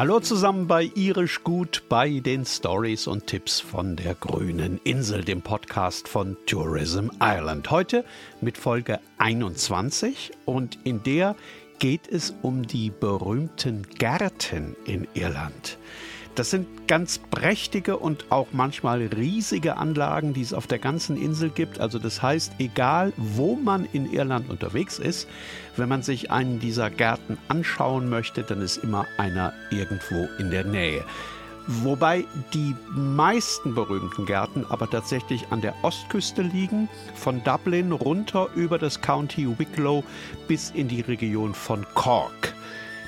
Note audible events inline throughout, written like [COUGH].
Hallo zusammen bei Irisch Gut bei den Stories und Tipps von der grünen Insel, dem Podcast von Tourism Ireland. Heute mit Folge 21 und in der geht es um die berühmten Gärten in Irland. Das sind ganz prächtige und auch manchmal riesige Anlagen, die es auf der ganzen Insel gibt. Also das heißt, egal wo man in Irland unterwegs ist, wenn man sich einen dieser Gärten anschauen möchte, dann ist immer einer irgendwo in der Nähe. Wobei die meisten berühmten Gärten aber tatsächlich an der Ostküste liegen, von Dublin runter über das County Wicklow bis in die Region von Cork.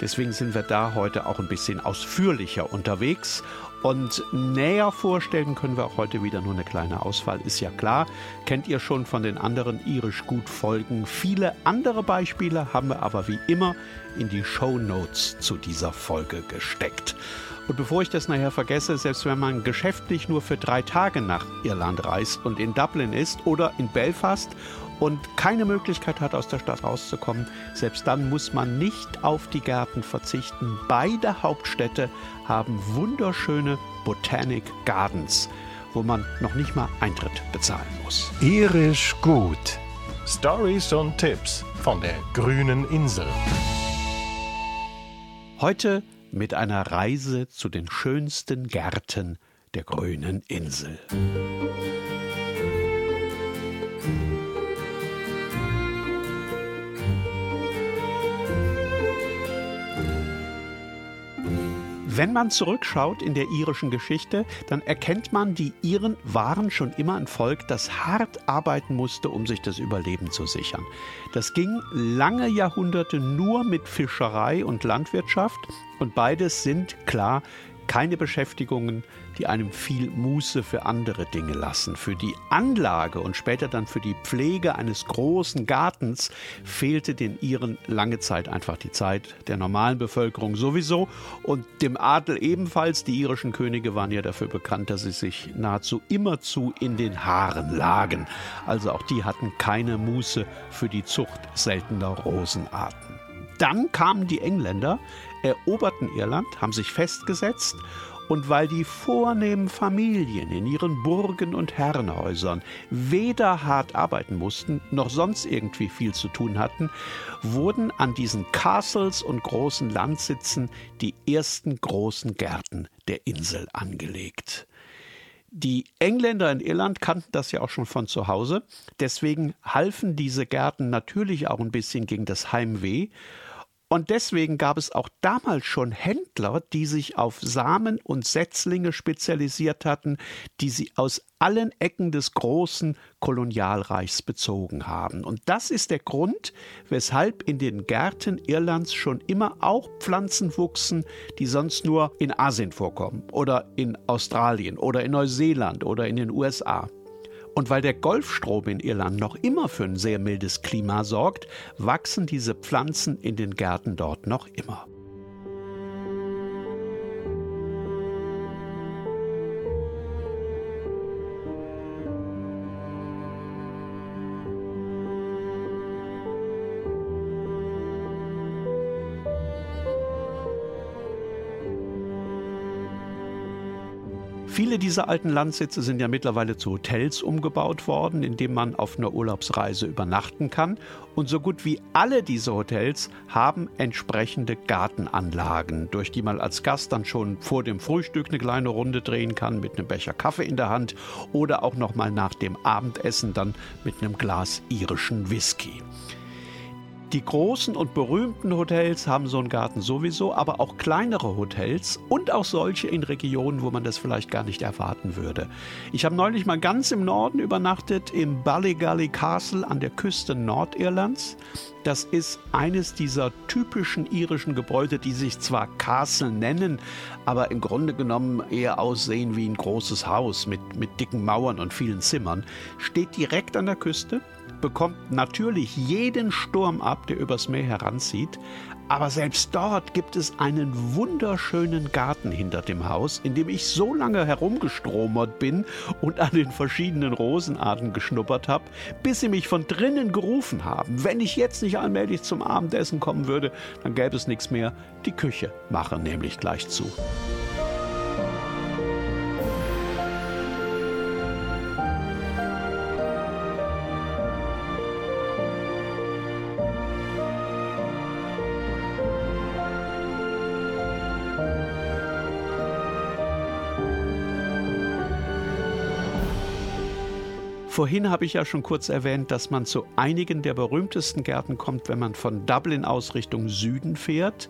Deswegen sind wir da heute auch ein bisschen ausführlicher unterwegs. Und näher vorstellen können wir auch heute wieder nur eine kleine Auswahl, ist ja klar. Kennt ihr schon von den anderen irisch gut Folgen. Viele andere Beispiele haben wir aber wie immer in die Show Notes zu dieser Folge gesteckt. Und bevor ich das nachher vergesse, selbst wenn man geschäftlich nur für drei Tage nach Irland reist und in Dublin ist oder in Belfast und keine Möglichkeit hat, aus der Stadt rauszukommen, selbst dann muss man nicht auf die Gärten verzichten. Beide Hauptstädte haben wunderschöne Botanic Gardens, wo man noch nicht mal Eintritt bezahlen muss. Irisch gut. Stories und Tipps von der grünen Insel. Heute mit einer Reise zu den schönsten Gärten der grünen Insel. Wenn man zurückschaut in der irischen Geschichte, dann erkennt man, die Iren waren schon immer ein Volk, das hart arbeiten musste, um sich das Überleben zu sichern. Das ging lange Jahrhunderte nur mit Fischerei und Landwirtschaft und beides sind klar keine Beschäftigungen, die einem viel Muße für andere Dinge lassen. Für die Anlage und später dann für die Pflege eines großen Gartens fehlte den Iren lange Zeit einfach die Zeit, der normalen Bevölkerung sowieso und dem Adel ebenfalls. Die irischen Könige waren ja dafür bekannt, dass sie sich nahezu immerzu in den Haaren lagen. Also auch die hatten keine Muße für die Zucht seltener Rosenarten. Dann kamen die Engländer, eroberten Irland, haben sich festgesetzt und weil die vornehmen Familien in ihren Burgen und Herrenhäusern weder hart arbeiten mussten, noch sonst irgendwie viel zu tun hatten, wurden an diesen Castles und großen Landsitzen die ersten großen Gärten der Insel angelegt. Die Engländer in Irland kannten das ja auch schon von zu Hause, deswegen halfen diese Gärten natürlich auch ein bisschen gegen das Heimweh und deswegen gab es auch damals schon Händler, die sich auf Samen und Setzlinge spezialisiert hatten, die sie aus allen Ecken des großen Kolonialreichs bezogen haben. Und das ist der Grund, weshalb in den Gärten Irlands schon immer auch Pflanzen wuchsen, die sonst nur in Asien vorkommen oder in Australien oder in Neuseeland oder in den USA. Und weil der Golfstrom in Irland noch immer für ein sehr mildes Klima sorgt, wachsen diese Pflanzen in den Gärten dort noch immer. Viele dieser alten Landsitze sind ja mittlerweile zu Hotels umgebaut worden, in denen man auf einer Urlaubsreise übernachten kann. Und so gut wie alle diese Hotels haben entsprechende Gartenanlagen, durch die man als Gast dann schon vor dem Frühstück eine kleine Runde drehen kann mit einem Becher Kaffee in der Hand oder auch noch mal nach dem Abendessen dann mit einem Glas irischen Whisky. Die großen und berühmten Hotels haben so einen Garten sowieso, aber auch kleinere Hotels und auch solche in Regionen, wo man das vielleicht gar nicht erwarten würde. Ich habe neulich mal ganz im Norden übernachtet, im Ballygally Castle an der Küste Nordirlands. Das ist eines dieser typischen irischen Gebäude, die sich zwar Castle nennen, aber im Grunde genommen eher aussehen wie ein großes Haus mit, mit dicken Mauern und vielen Zimmern. Steht direkt an der Küste bekommt natürlich jeden Sturm ab, der übers Meer heranzieht. Aber selbst dort gibt es einen wunderschönen Garten hinter dem Haus, in dem ich so lange herumgestromert bin und an den verschiedenen Rosenarten geschnuppert habe, bis sie mich von drinnen gerufen haben. Wenn ich jetzt nicht allmählich zum Abendessen kommen würde, dann gäbe es nichts mehr. Die Küche mache nämlich gleich zu. Vorhin habe ich ja schon kurz erwähnt, dass man zu einigen der berühmtesten Gärten kommt, wenn man von Dublin aus Richtung Süden fährt.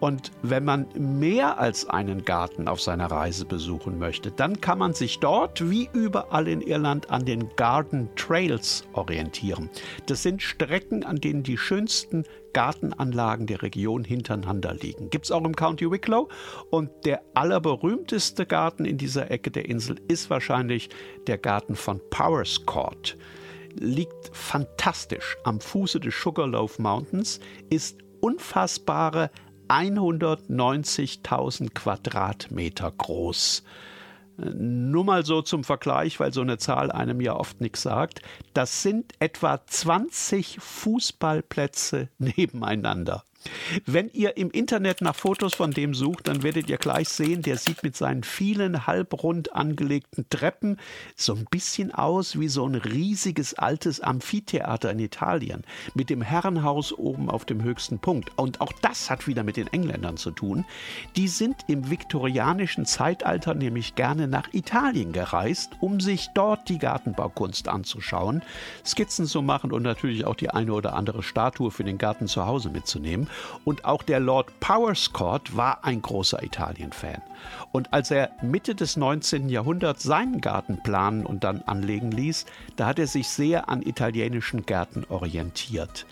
Und wenn man mehr als einen Garten auf seiner Reise besuchen möchte, dann kann man sich dort, wie überall in Irland, an den Garden Trails orientieren. Das sind Strecken, an denen die schönsten Gartenanlagen der Region hintereinander liegen. Gibt es auch im County Wicklow. Und der allerberühmteste Garten in dieser Ecke der Insel ist wahrscheinlich der Garten von Powerscourt. Liegt fantastisch am Fuße des Sugarloaf Mountains, ist unfassbare 190.000 Quadratmeter groß. Nur mal so zum Vergleich, weil so eine Zahl einem ja oft nichts sagt. Das sind etwa 20 Fußballplätze [LAUGHS] nebeneinander. Wenn ihr im Internet nach Fotos von dem sucht, dann werdet ihr gleich sehen, der sieht mit seinen vielen halbrund angelegten Treppen so ein bisschen aus wie so ein riesiges altes Amphitheater in Italien mit dem Herrenhaus oben auf dem höchsten Punkt. Und auch das hat wieder mit den Engländern zu tun. Die sind im viktorianischen Zeitalter nämlich gerne nach Italien gereist, um sich dort die Gartenbaukunst anzuschauen, Skizzen zu machen und natürlich auch die eine oder andere Statue für den Garten zu Hause mitzunehmen. Und auch der Lord Powerscourt war ein großer Italien-Fan. Und als er Mitte des 19. Jahrhunderts seinen Garten planen und dann anlegen ließ, da hat er sich sehr an italienischen Gärten orientiert.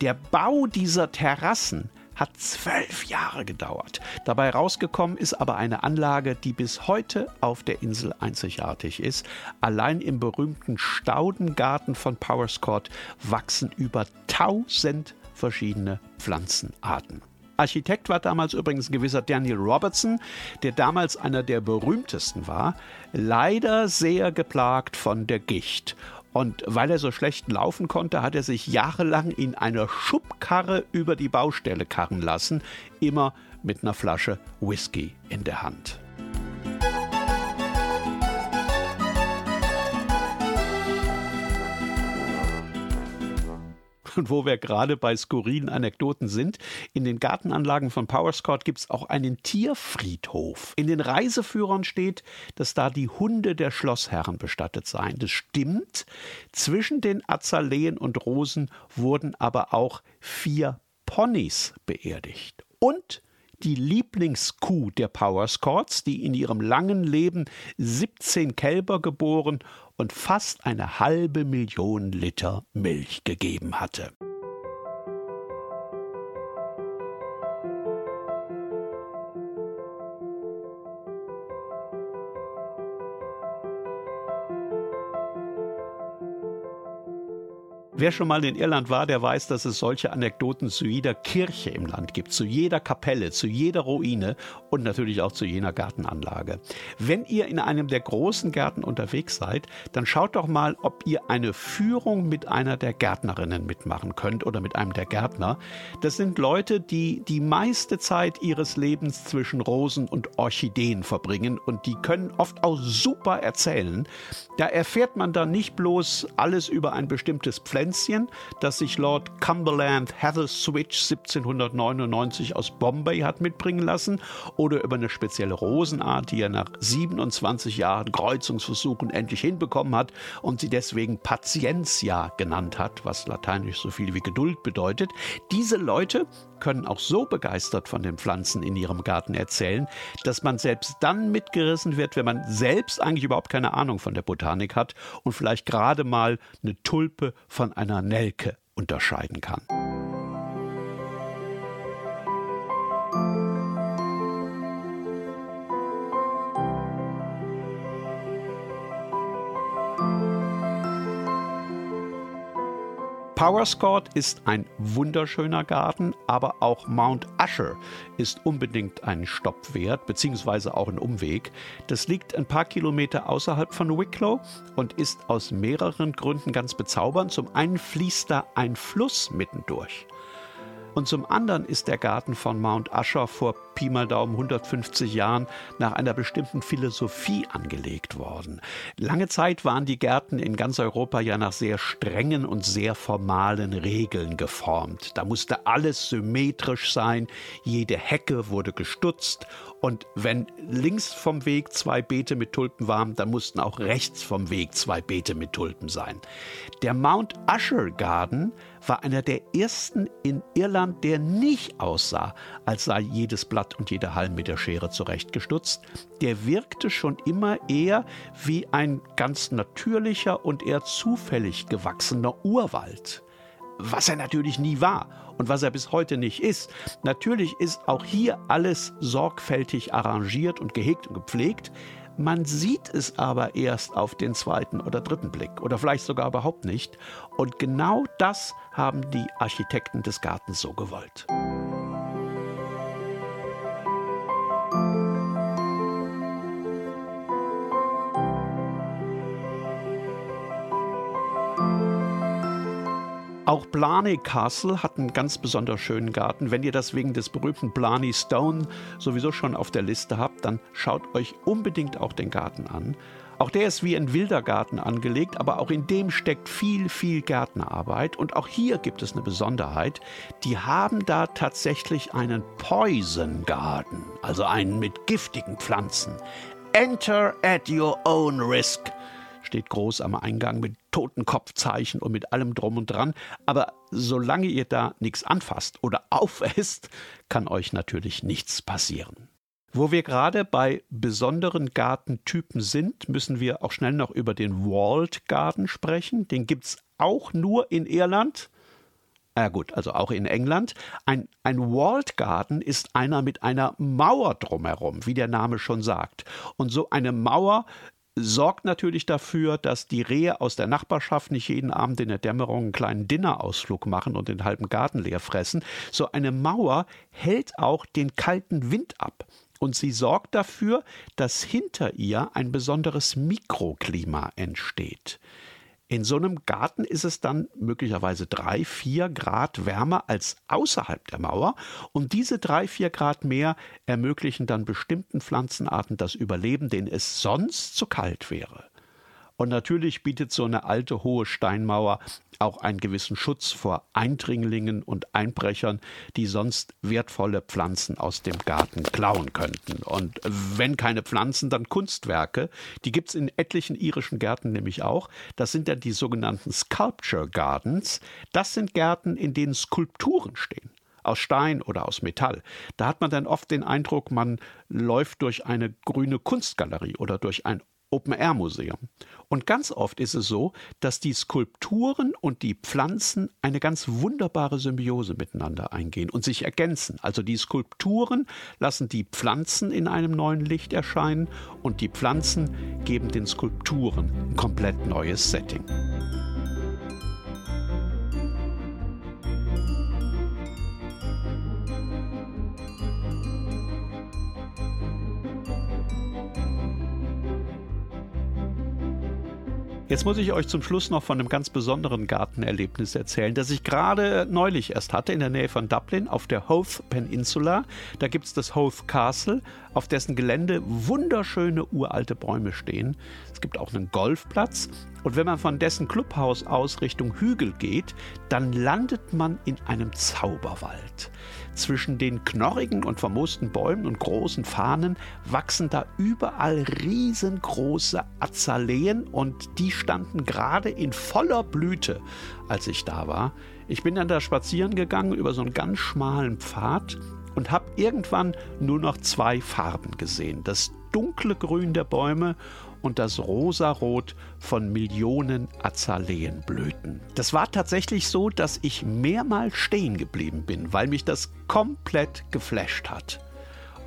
Der Bau dieser Terrassen hat zwölf Jahre gedauert. Dabei rausgekommen ist aber eine Anlage, die bis heute auf der Insel einzigartig ist. Allein im berühmten Staudengarten von Powerscourt wachsen über 1000 verschiedene Pflanzenarten. Architekt war damals übrigens ein gewisser Daniel Robertson, der damals einer der berühmtesten war, leider sehr geplagt von der Gicht. Und weil er so schlecht laufen konnte, hat er sich jahrelang in einer Schubkarre über die Baustelle karren lassen, immer mit einer Flasche Whisky in der Hand. Und [LAUGHS] wo wir gerade bei skurrilen Anekdoten sind, in den Gartenanlagen von Powerscourt gibt es auch einen Tierfriedhof. In den Reiseführern steht, dass da die Hunde der Schlossherren bestattet seien. Das stimmt. Zwischen den Azaleen und Rosen wurden aber auch vier Ponys beerdigt. Und die Lieblingskuh der Powerscourts, die in ihrem langen Leben 17 Kälber geboren und fast eine halbe Million Liter Milch gegeben hatte. Wer schon mal in Irland war, der weiß, dass es solche Anekdoten zu jeder Kirche im Land gibt, zu jeder Kapelle, zu jeder Ruine und natürlich auch zu jener Gartenanlage. Wenn ihr in einem der großen Gärten unterwegs seid, dann schaut doch mal, ob ihr eine Führung mit einer der Gärtnerinnen mitmachen könnt oder mit einem der Gärtner. Das sind Leute, die die meiste Zeit ihres Lebens zwischen Rosen und Orchideen verbringen und die können oft auch super erzählen. Da erfährt man dann nicht bloß alles über ein bestimmtes Pflänzchen, Pflänzchen, das sich Lord Cumberland Hatherswitch 1799 aus Bombay hat mitbringen lassen, oder über eine spezielle Rosenart, die er nach 27 Jahren Kreuzungsversuchen endlich hinbekommen hat und sie deswegen Patientia genannt hat, was lateinisch so viel wie Geduld bedeutet. Diese Leute können auch so begeistert von den Pflanzen in ihrem Garten erzählen, dass man selbst dann mitgerissen wird, wenn man selbst eigentlich überhaupt keine Ahnung von der Botanik hat und vielleicht gerade mal eine Tulpe von einer Nelke unterscheiden kann. Powerscourt ist ein wunderschöner Garten, aber auch Mount Usher ist unbedingt einen Stopp wert, beziehungsweise auch ein Umweg. Das liegt ein paar Kilometer außerhalb von Wicklow und ist aus mehreren Gründen ganz bezaubernd. Zum einen fließt da ein Fluss mittendurch. Und zum anderen ist der Garten von Mount Usher vor Pi mal Daumen 150 Jahren nach einer bestimmten Philosophie angelegt worden. Lange Zeit waren die Gärten in ganz Europa ja nach sehr strengen und sehr formalen Regeln geformt. Da musste alles symmetrisch sein, jede Hecke wurde gestutzt und wenn links vom Weg zwei Beete mit Tulpen waren, dann mussten auch rechts vom Weg zwei Beete mit Tulpen sein. Der Mount Usher Garden war einer der ersten in Irland, der nicht aussah, als sei jedes Blatt und jeder Halm mit der Schere zurechtgestutzt. Der wirkte schon immer eher wie ein ganz natürlicher und eher zufällig gewachsener Urwald. Was er natürlich nie war und was er bis heute nicht ist. Natürlich ist auch hier alles sorgfältig arrangiert und gehegt und gepflegt. Man sieht es aber erst auf den zweiten oder dritten Blick oder vielleicht sogar überhaupt nicht. Und genau das haben die Architekten des Gartens so gewollt. Auch Blarney Castle hat einen ganz besonders schönen Garten. Wenn ihr das wegen des berühmten Blarney Stone sowieso schon auf der Liste habt, dann schaut euch unbedingt auch den Garten an. Auch der ist wie ein wilder Garten angelegt, aber auch in dem steckt viel, viel Gärtnerarbeit. Und auch hier gibt es eine Besonderheit. Die haben da tatsächlich einen Poison Garden, also einen mit giftigen Pflanzen. Enter at your own risk steht groß am Eingang mit Totenkopfzeichen und mit allem drum und dran. Aber solange ihr da nichts anfasst oder [LAUGHS] aufesst, kann euch natürlich nichts passieren. Wo wir gerade bei besonderen Gartentypen sind, müssen wir auch schnell noch über den Walled Garden sprechen. Den gibt es auch nur in Irland. Ja gut, also auch in England. Ein, ein Walled Garden ist einer mit einer Mauer drumherum, wie der Name schon sagt. Und so eine Mauer sorgt natürlich dafür, dass die Rehe aus der Nachbarschaft nicht jeden Abend in der Dämmerung einen kleinen Dinnerausflug machen und den halben Garten leer fressen. So eine Mauer hält auch den kalten Wind ab. Und sie sorgt dafür, dass hinter ihr ein besonderes Mikroklima entsteht. In so einem Garten ist es dann möglicherweise drei, vier Grad wärmer als außerhalb der Mauer. Und diese drei, vier Grad mehr ermöglichen dann bestimmten Pflanzenarten das Überleben, denen es sonst zu kalt wäre. Und natürlich bietet so eine alte hohe Steinmauer auch einen gewissen Schutz vor Eindringlingen und Einbrechern, die sonst wertvolle Pflanzen aus dem Garten klauen könnten. Und wenn keine Pflanzen, dann Kunstwerke. Die gibt es in etlichen irischen Gärten nämlich auch. Das sind dann die sogenannten Sculpture Gardens. Das sind Gärten, in denen Skulpturen stehen aus Stein oder aus Metall. Da hat man dann oft den Eindruck, man läuft durch eine grüne Kunstgalerie oder durch ein Open-Air-Museum. Und ganz oft ist es so, dass die Skulpturen und die Pflanzen eine ganz wunderbare Symbiose miteinander eingehen und sich ergänzen. Also die Skulpturen lassen die Pflanzen in einem neuen Licht erscheinen und die Pflanzen geben den Skulpturen ein komplett neues Setting. Jetzt muss ich euch zum Schluss noch von einem ganz besonderen Gartenerlebnis erzählen, das ich gerade neulich erst hatte in der Nähe von Dublin auf der Howth Peninsula. Da gibt es das Howth Castle, auf dessen Gelände wunderschöne uralte Bäume stehen. Es gibt auch einen Golfplatz. Und wenn man von dessen Clubhaus aus Richtung Hügel geht, dann landet man in einem Zauberwald. Zwischen den knorrigen und vermoosten Bäumen und großen Fahnen wachsen da überall riesengroße Azaleen und die standen gerade in voller Blüte, als ich da war. Ich bin dann da spazieren gegangen über so einen ganz schmalen Pfad und habe irgendwann nur noch zwei Farben gesehen. Das dunkle Grün der Bäume und das Rosarot von Millionen Azaleenblüten. Das war tatsächlich so, dass ich mehrmals stehen geblieben bin, weil mich das komplett geflasht hat.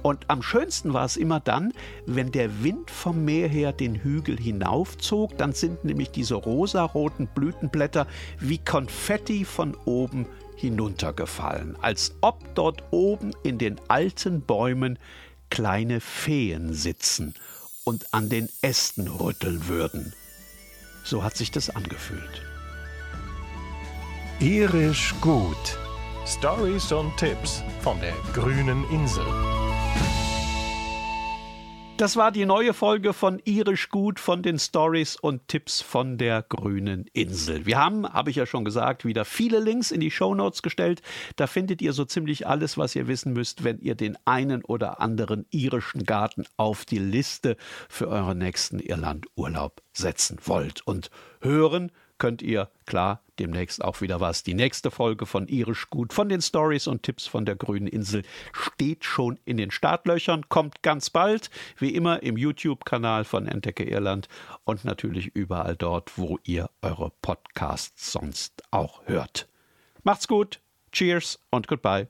Und am schönsten war es immer dann, wenn der Wind vom Meer her den Hügel hinaufzog, dann sind nämlich diese rosaroten Blütenblätter wie Konfetti von oben hinuntergefallen, als ob dort oben in den alten Bäumen kleine Feen sitzen und an den Ästen rütteln würden. So hat sich das angefühlt. Irisch gut. Stories und Tipps von der grünen Insel. Das war die neue Folge von Irisch Gut von den Stories und Tipps von der grünen Insel. Wir haben, habe ich ja schon gesagt, wieder viele Links in die Show Notes gestellt. Da findet ihr so ziemlich alles, was ihr wissen müsst, wenn ihr den einen oder anderen irischen Garten auf die Liste für euren nächsten Irlandurlaub setzen wollt. Und hören könnt ihr klar demnächst auch wieder was. Die nächste Folge von Irisch Gut von den Stories und Tipps von der grünen Insel steht schon in den Startlöchern, kommt ganz bald, wie immer im YouTube-Kanal von Entdecke Irland und natürlich überall dort, wo ihr eure Podcasts sonst auch hört. Macht's gut, cheers und goodbye.